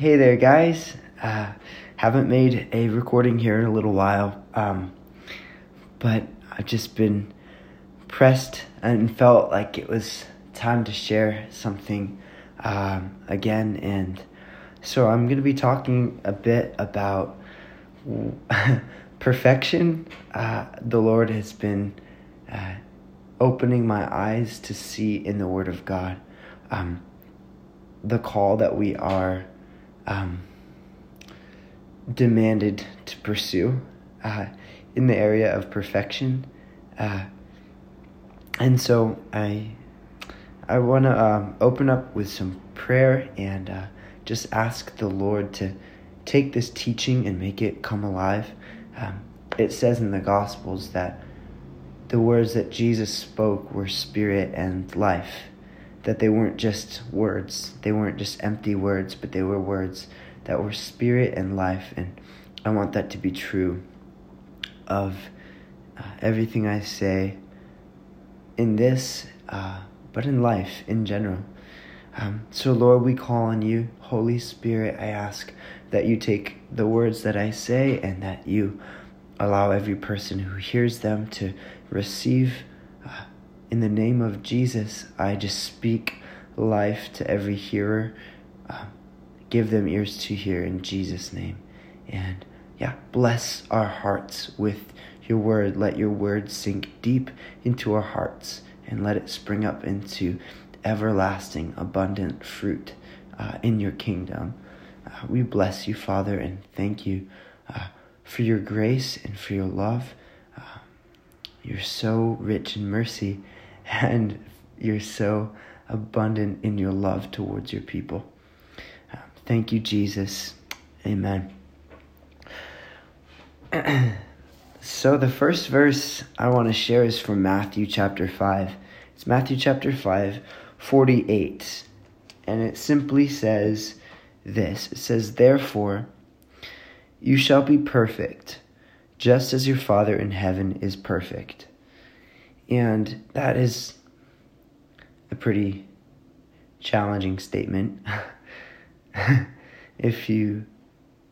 hey there, guys. Uh, haven't made a recording here in a little while, um, but I've just been pressed and felt like it was time to share something um, again. And so I'm going to be talking a bit about perfection. Uh, the Lord has been uh, opening my eyes to see in the Word of God um, the call that we are um, demanded to pursue uh, in the area of perfection. Uh, and so I, I want to um, open up with some prayer and uh, just ask the Lord to take this teaching and make it come alive. Um, it says in the Gospels that the words that Jesus spoke were spirit and life, that they weren't just words, they weren't just empty words, but they were words that were spirit and life. And I want that to be true of uh, everything I say in this, uh, but in life in general. Um, so, Lord, we call on you. Holy Spirit, I ask that you take the words that I say and that you allow every person who hears them to receive. Uh, in the name of Jesus, I just speak life to every hearer. Uh, give them ears to hear in Jesus' name. And yeah, bless our hearts with your word. Let your word sink deep into our hearts and let it spring up into everlasting, abundant fruit uh, in your kingdom. Uh, we bless you, Father, and thank you uh, for your grace and for your love. You're so rich in mercy and you're so abundant in your love towards your people. Uh, thank you, Jesus. Amen. so, the first verse I want to share is from Matthew chapter 5. It's Matthew chapter 5, 48. And it simply says this It says, Therefore, you shall be perfect just as your Father in heaven is perfect. And that is a pretty challenging statement. if you,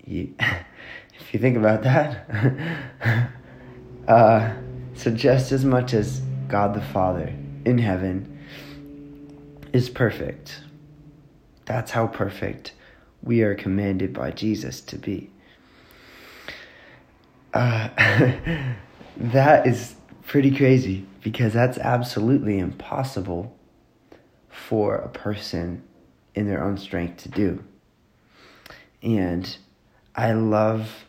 you if you think about that. uh, so just as much as God the Father in heaven is perfect, that's how perfect we are commanded by Jesus to be. Uh, that is pretty crazy because that's absolutely impossible for a person in their own strength to do. And I love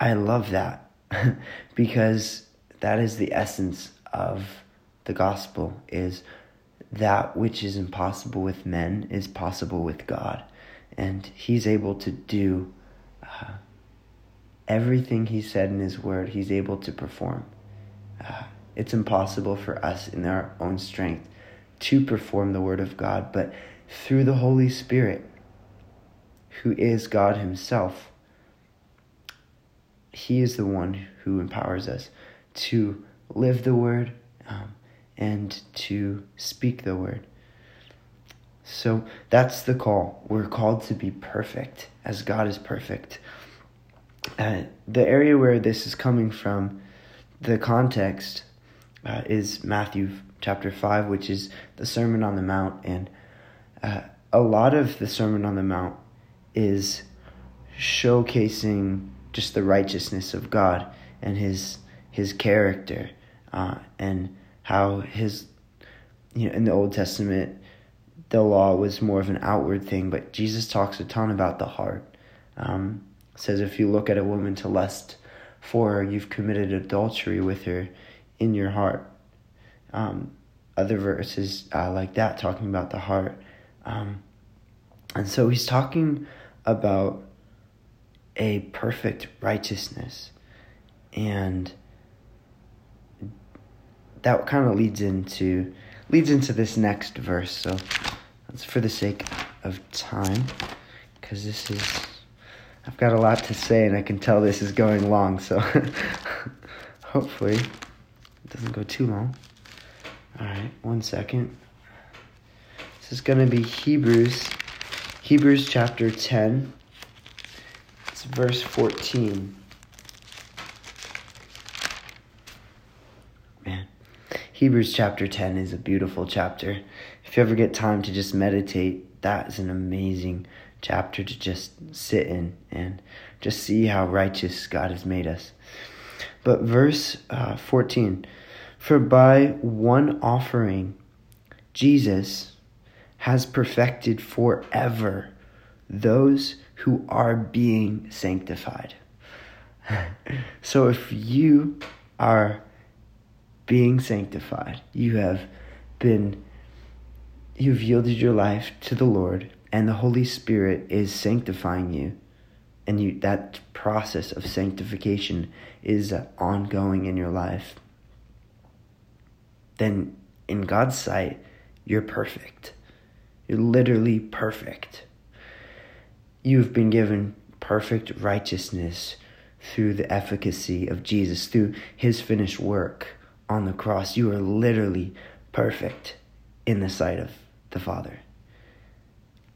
I love that because that is the essence of the gospel is that which is impossible with men is possible with God and he's able to do uh, everything he said in his word, he's able to perform. It's impossible for us in our own strength to perform the word of God, but through the Holy Spirit, who is God himself, he is the one who empowers us to live the word um, and to speak the word. So that's the call. We're called to be perfect as God is perfect. Uh, the area where this is coming from, the context uh, is Matthew chapter 5, which is the Sermon on the Mount. And uh, a lot of the Sermon on the Mount is showcasing just the righteousness of God and his his character uh, and how his you know in the Old Testament the law was more of an outward thing, but Jesus talks a ton about the heart. Um, says if you look at a woman to lust for you've committed adultery with her in your heart. Um, other verses uh, like that talking about the heart. Um, and so he's talking about a perfect righteousness. And that kind of leads into leads into this next verse. So that's for the sake of time because this is I've got a lot to say, and I can tell this is going long, so hopefully it doesn't go too long. All right, one second. This is going to be Hebrews, Hebrews chapter 10, verse 14. Man, Hebrews chapter 10 is a beautiful chapter. If you ever get time to just meditate, that is an amazing chapter to just sit in and just see how righteous God has made us. But verse uh, 14 For by one offering, Jesus has perfected forever those who are being sanctified. so if you are being sanctified, you have been you've yielded your life to the Lord and the Holy Spirit is sanctifying you and you that process of sanctification is ongoing in your life then in God's sight you're perfect. You're literally perfect. You've been given perfect righteousness through the efficacy of Jesus through his finished work on the cross. You are literally perfect in the sight of the Father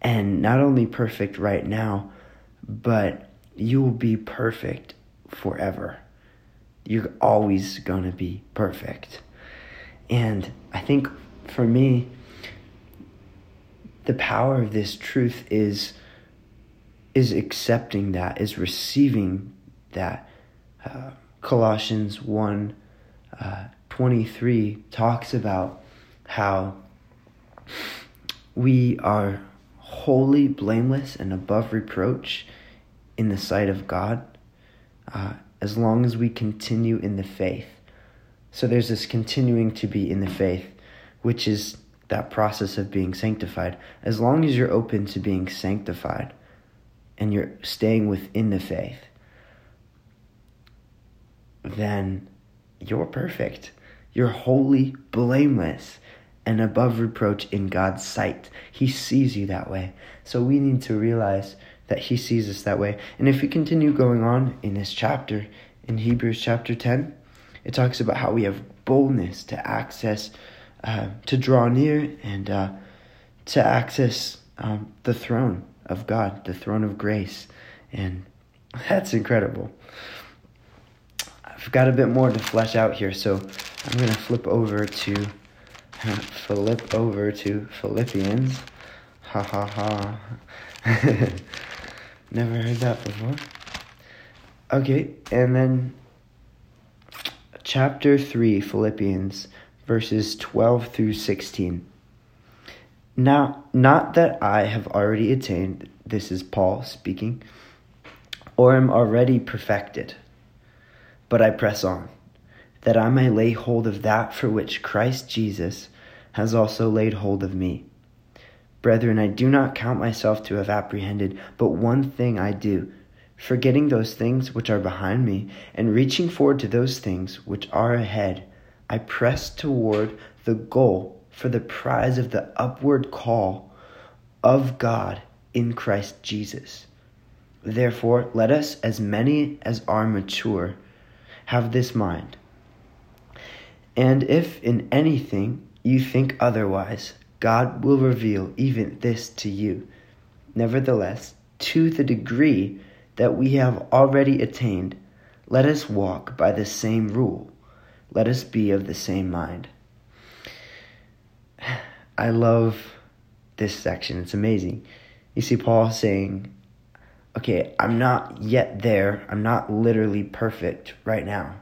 and not only perfect right now, but you will be perfect forever. You're always going to be perfect. And I think for me, the power of this truth is is accepting that, is receiving that. Uh, Colossians 1 uh, 23 talks about how we are holy, blameless, and above reproach in the sight of God uh, as long as we continue in the faith. So there's this continuing to be in the faith, which is that process of being sanctified. As long as you're open to being sanctified and you're staying within the faith, then you're perfect. You're holy, blameless and above reproach in God's sight. He sees you that way. So we need to realize that He sees us that way. And if we continue going on in this chapter, in Hebrews chapter 10, it talks about how we have boldness to access, uh, to draw near, and uh, to access um, the throne of God, the throne of grace. And that's incredible. I've got a bit more to flesh out here, so I'm going to flip over to flip over to Philippians. Ha ha ha. Never heard that before. Okay, and then chapter 3, Philippians, verses 12 through 16. Now, not that I have already attained, this is Paul speaking, or am already perfected, but I press on, that I may lay hold of that for which Christ Jesus has also laid hold of me. Brethren, I do not count myself to have apprehended, but one thing I do, forgetting those things which are behind me, and reaching forward to those things which are ahead, I press toward the goal for the prize of the upward call of God in Christ Jesus. Therefore, let us, as many as are mature, have this mind. And if in anything you think otherwise, God will reveal even this to you. Nevertheless, to the degree that we have already attained, let us walk by the same rule. Let us be of the same mind. I love this section. It's amazing. You see Paul saying, okay, I'm not yet there. I'm not literally perfect right now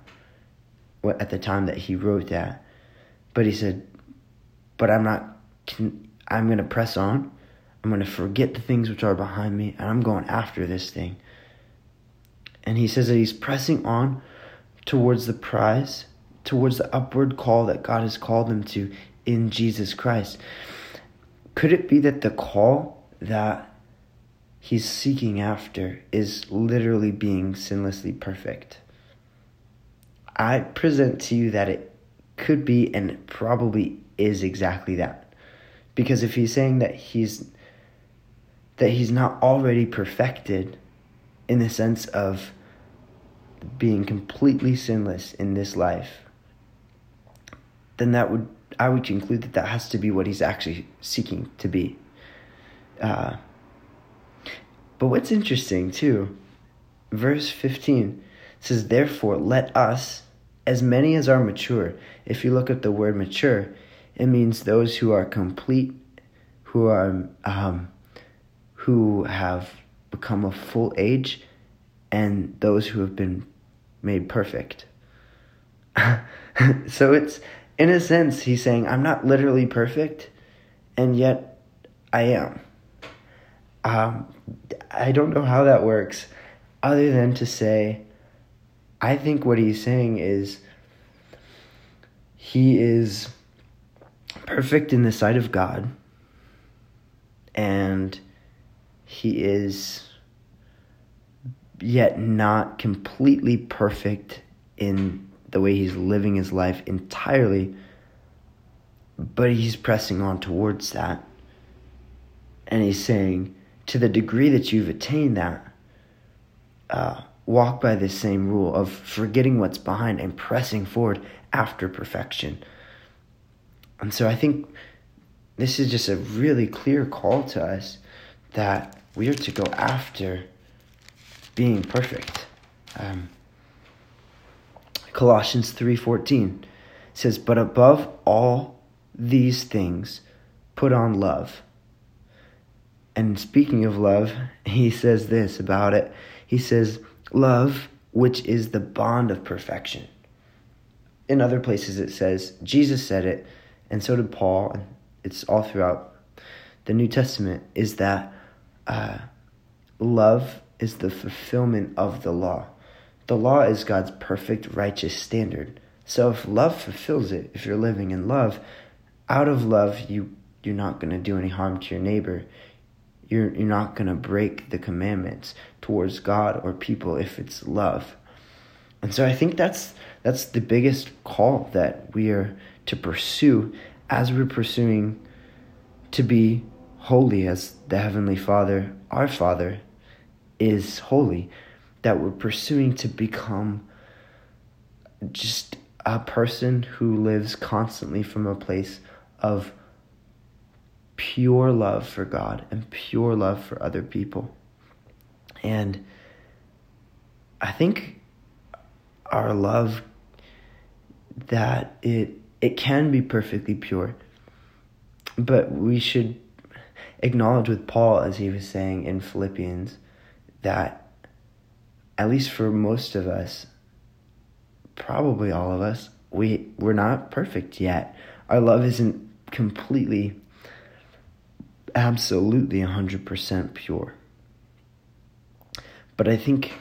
at the time that he wrote that. But he said, but I'm not, I'm going to press on. I'm going to forget the things which are behind me, and I'm going after this thing. And he says that he's pressing on towards the prize, towards the upward call that God has called him to in Jesus Christ. Could it be that the call that he's seeking after is literally being sinlessly perfect? I present to you that it could be and probably is exactly that. Because if he's saying that he's that he's not already perfected in the sense of being completely sinless in this life, then that would I would conclude that that has to be what he's actually seeking to be. Uh, but what's interesting too verse 15 says, Therefore, let us, as many as are mature, if you look at the word mature, it means those who are complete, who are um, who have become of full age, and those who have been made perfect. so it's in a sense he's saying I'm not literally perfect, and yet I am. Um, I don't know how that works, other than to say, I think what he's saying is he is perfect in the sight of God, and he is yet not completely perfect in the way he's living his life entirely, but he's pressing on towards that. And he's saying, to the degree that you've attained that, uh, walk by this same rule of forgetting what's behind and pressing forward after perfection. And so I think this is just a really clear call to us that we are to go after being perfect. Um, Colossians 3:14 says, "But above all these things, put on love." And speaking of love, he says this about it. He says, "Love, which is the bond of perfection." In other places it says, Jesus said it, and so did Paul, and it's all throughout the New Testament, is that uh, love is the fulfillment of the law. The law is God's perfect, righteous standard. So if love fulfills it, if you're living in love, out of love, you you're not going to do any harm to your neighbor. You're you're not going to break the commandments towards God or people if it's love. And so I think that's that's the biggest call that we are to pursue as we're pursuing to be holy as the heavenly Father, our Father, is holy that we're pursuing to become just a person who lives constantly from a place of pure love for God and pure love for other people. And I think our love that it it can be perfectly pure. But we should acknowledge with Paul as he was saying in Philippians that at least for most of us, probably all of us, we we're not perfect yet. Our love isn't completely absolutely 100% pure. But I think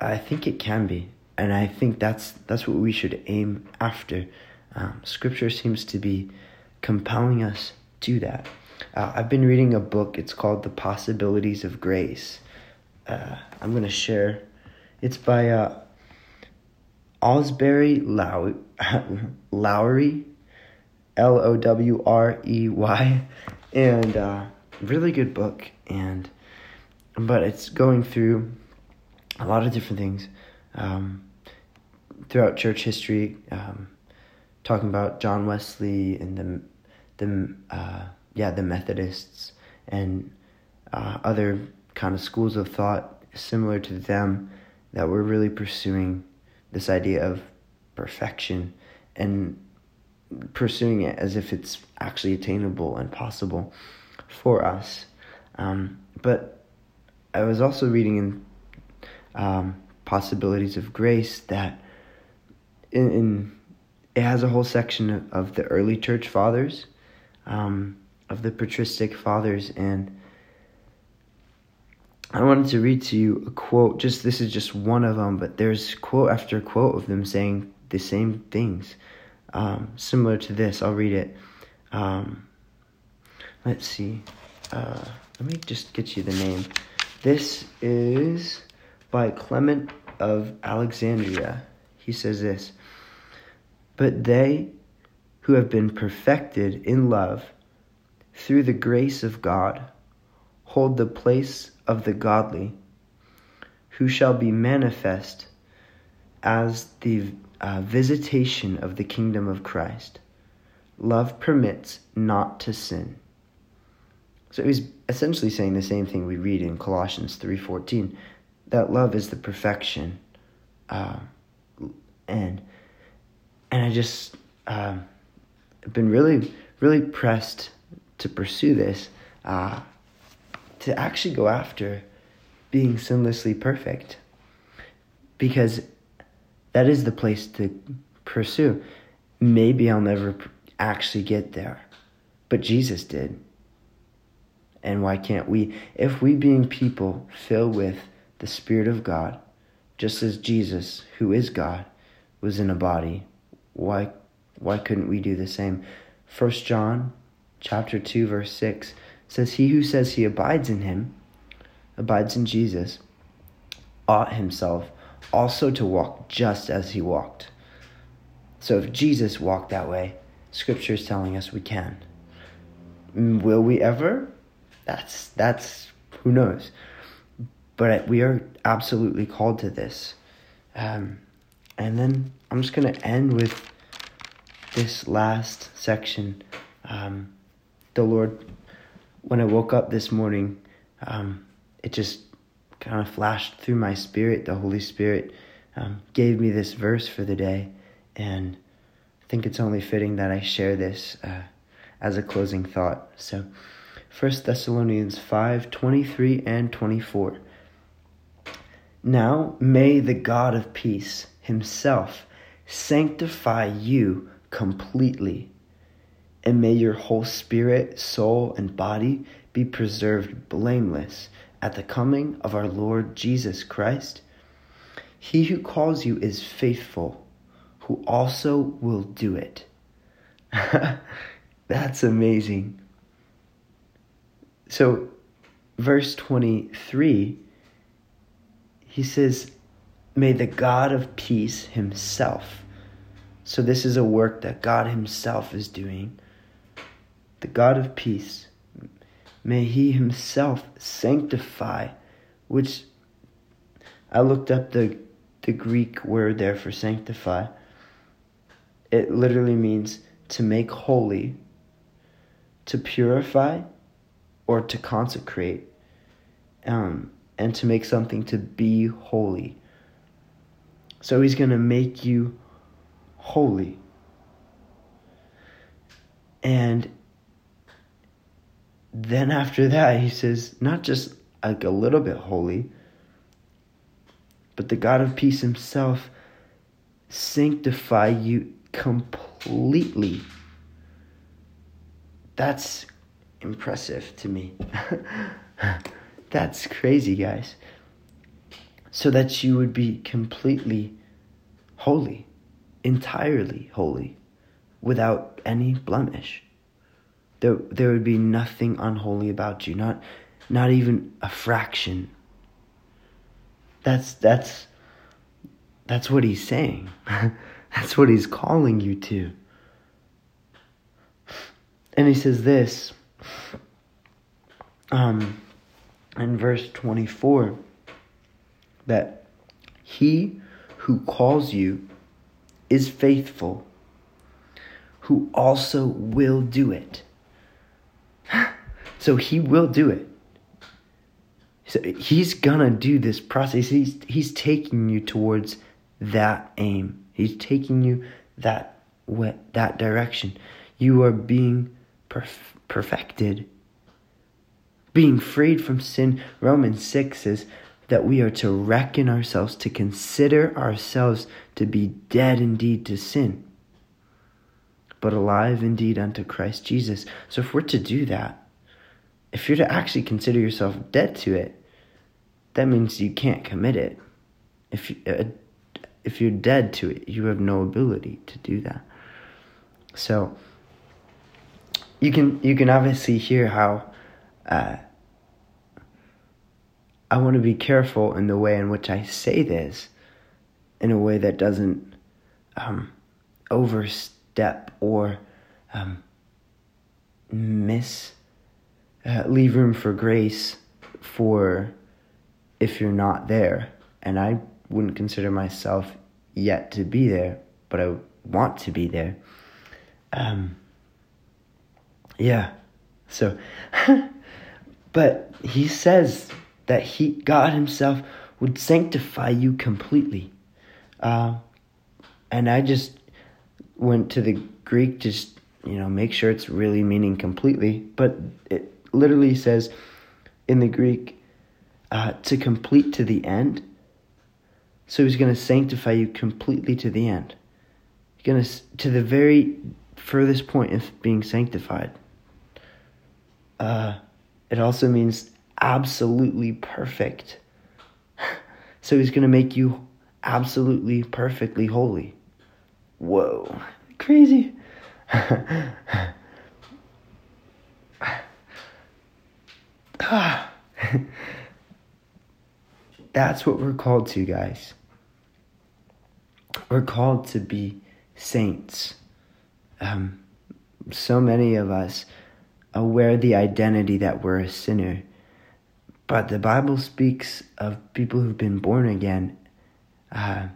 I think it can be. And I think that's that's what we should aim after. Um, scripture seems to be compelling us to that. Uh, I've been reading a book. It's called The Possibilities of Grace uh, I'm gonna share. It's by uh, Asbury Low- Lowrey, L O W R E Y, and uh, really good book. And but it's going through a lot of different things um, throughout church history, um, talking about John Wesley and the the uh, yeah the Methodists and uh, other kind of schools of thought similar to them that were really pursuing this idea of perfection and pursuing it as if it's actually attainable and possible for us. Um, but I was also reading in um, Possibilities of Grace that in, in, it has a whole section of, the early church fathers, um, of the patristic fathers, and I wanted to read to you a quote. Just this is just one of them, but there's quote after quote of them saying the same things, um, similar to this. I'll read it. Um, let's see. Uh, let me just get you the name. This is by Clement of Alexandria. He says this But they who have been perfected in love through the grace of God hold the place of the godly, who shall be manifest as the uh, visitation of the kingdom of Christ. Love permits not to sin. So he's essentially saying the same thing we read in Colossians 3:14 that love is the perfection, uh, and and I just have been really really pressed to pursue this, uh, to actually go after being sinlessly perfect, because that is the place to pursue. Maybe I'll never actually get there, but Jesus did. And why can't we? If we, being people filled with the Spirit of God, just as Jesus, who is God, was in a body, why, why couldn't we do the same? First John chapter 2 verse 6 says he who says he abides in him abides in Jesus ought himself also to walk just as he walked. So if Jesus walked that way, scripture is telling us we can. Will we ever? That's that's who knows. But we are absolutely called to this. Um, and then I'm just to end with this last section. Um, the Lord, when I woke up this morning, um, it just kind of flashed through my spirit. The Holy Spirit um, gave me this verse for the day, and I think it's only fitting that I share this uh, as a closing thought. So, 1 Thessalonians 5 23 and 24. Now may the God of peace himself sanctify you completely, and may your whole spirit, soul, and body be preserved blameless at the coming of our Lord Jesus Christ? He who calls you is faithful, who also will do it. That's amazing. So, verse 23, he says, May the God of peace himself. So, this is a work that God himself is doing. The God of peace May he himself sanctify, which I looked up the, the Greek word there for sanctify. It literally means to make holy, to purify, or to consecrate, um, and to make something to be holy. So he's going to make you holy. And then after that, he says, not just like a little bit holy, but the God of peace himself sanctify you completely. That's impressive to me. That's crazy, guys. So that you would be completely holy, entirely holy, without any blemish there, there would be nothing unholy about you, not, not even a fraction. That's, that's, that's what he's saying. that's what he's calling you to. And he says this um, in verse 24 that he who calls you is faithful, who also will do it. So he will do it. So he's gonna do this process. He's he's taking you towards that aim. He's taking you that that direction. You are being perf- perfected. Being freed from sin. Romans 6 says that we are to reckon ourselves, to consider ourselves to be dead indeed to sin, but alive indeed unto Christ Jesus. So if we're to do that, if you're to actually consider yourself dead to it, that means you can't commit it. If you, uh, if you're dead to it, you have no ability to do that. So you can you can obviously hear how uh, I want to be careful in the way in which I say this, in a way that doesn't um, overstep or um, miss uh, leave room for grace for if you're not there. And I wouldn't consider myself yet to be there, but I want to be there. Um, yeah. So, but he says that he, God Himself, would sanctify you completely. Uh, and I just went to the Greek, just, you know, make sure it's really meaning completely. But it literally says in the Greek, uh, to complete to the end. So he's going to sanctify you completely to the end. He's going to, to the very furthest point of being sanctified. Uh, it also means absolutely perfect. so he's going to make you absolutely perfectly holy. Whoa, crazy. That's what we're called to, guys. We're called to be saints. Um, so many of us aware the identity that we're a sinner. But the Bible speaks of people who've been born again, uh,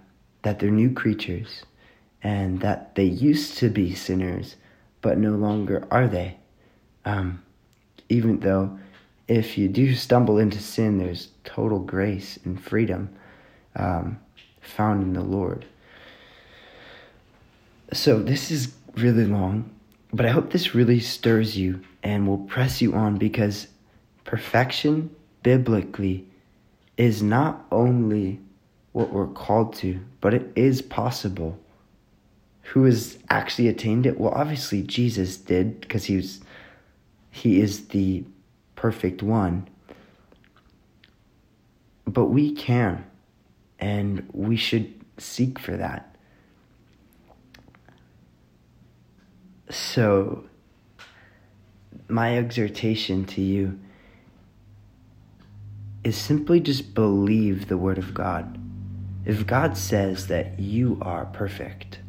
that they're new creatures, and that they used to be sinners, but no longer are they. Um, even though if you do stumble into sin, there's total grace and freedom um, found in the Lord. So, this is really long, but I hope this really stirs you and will press you on because perfection biblically is not only what we're called to, but it is possible. Who has actually attained it? Well, obviously Jesus did because he was he is the perfect one. But we can and we should seek for that. So my exhortation to you is simply just believe the Word of God. If God says that you are perfect,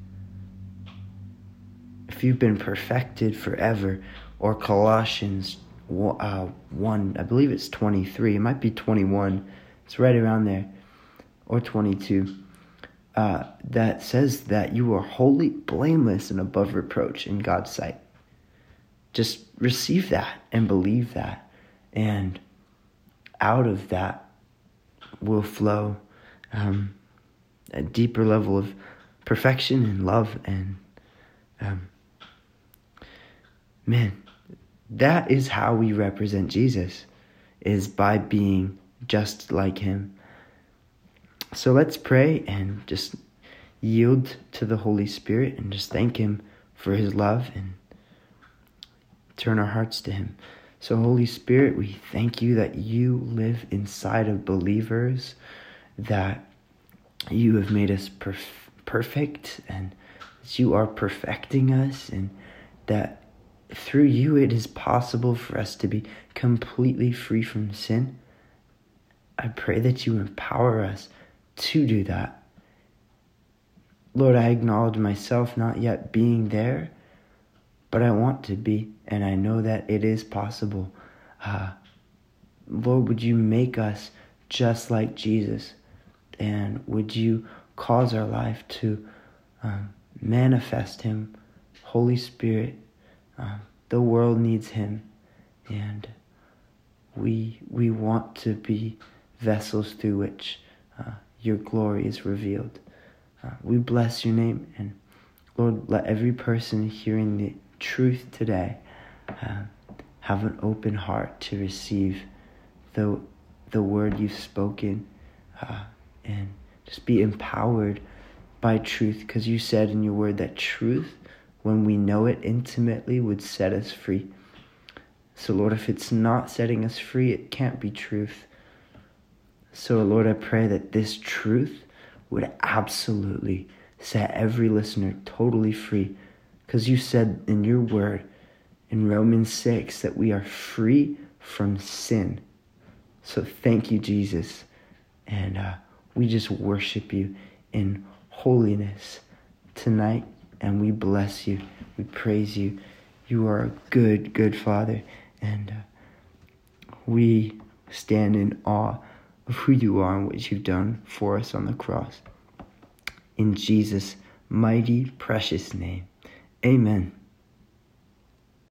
if you've been perfected forever, or Colossians uh, 1, I believe it's 23, it might be 21, it's right around there, or 22, uh, that says that you are wholly blameless and above reproach in God's sight just receive that and believe that. And out of that will flow um, a deeper level of perfection and love. And um, man, that is how we represent Jesus, is by being just like him. So let's pray and just yield to the Holy Spirit and just thank him for his love and turn our hearts to Him. So, Holy Spirit, we thank you that you live inside of believers, that you have made us perf- perfect, and that you are perfecting us, and that through you it is possible for us to be completely free from sin. I pray that you empower us to do that. Lord, I acknowledge myself not yet being there but I want to be, and I know that it is possible. Uh, Lord, would you make us just like Jesus? And would you cause our life to um, manifest Him? Holy Spirit, um, the world needs Him, and we, we want to be vessels through which uh, your glory is revealed. Uh, we bless your name, and Lord, let every person hearing the truth today. Uh, have an open heart to receive the, the word you've spoken uh, and just be empowered by truth because you said in your word that truth, when we know it intimately, would set us free. So, Lord, if it's not setting us free, it can't be truth. So, Lord, I pray that this truth would absolutely set every listener totally free because you said in your word in Romans 6 that we are free from sin. So thank you, Jesus. And uh, we just worship you in holiness tonight. And we bless you. We praise you. You are a good, good Father. And uh, we stand in awe of who you are and what you've done for us on the cross. In Jesus' mighty, precious name. Amen.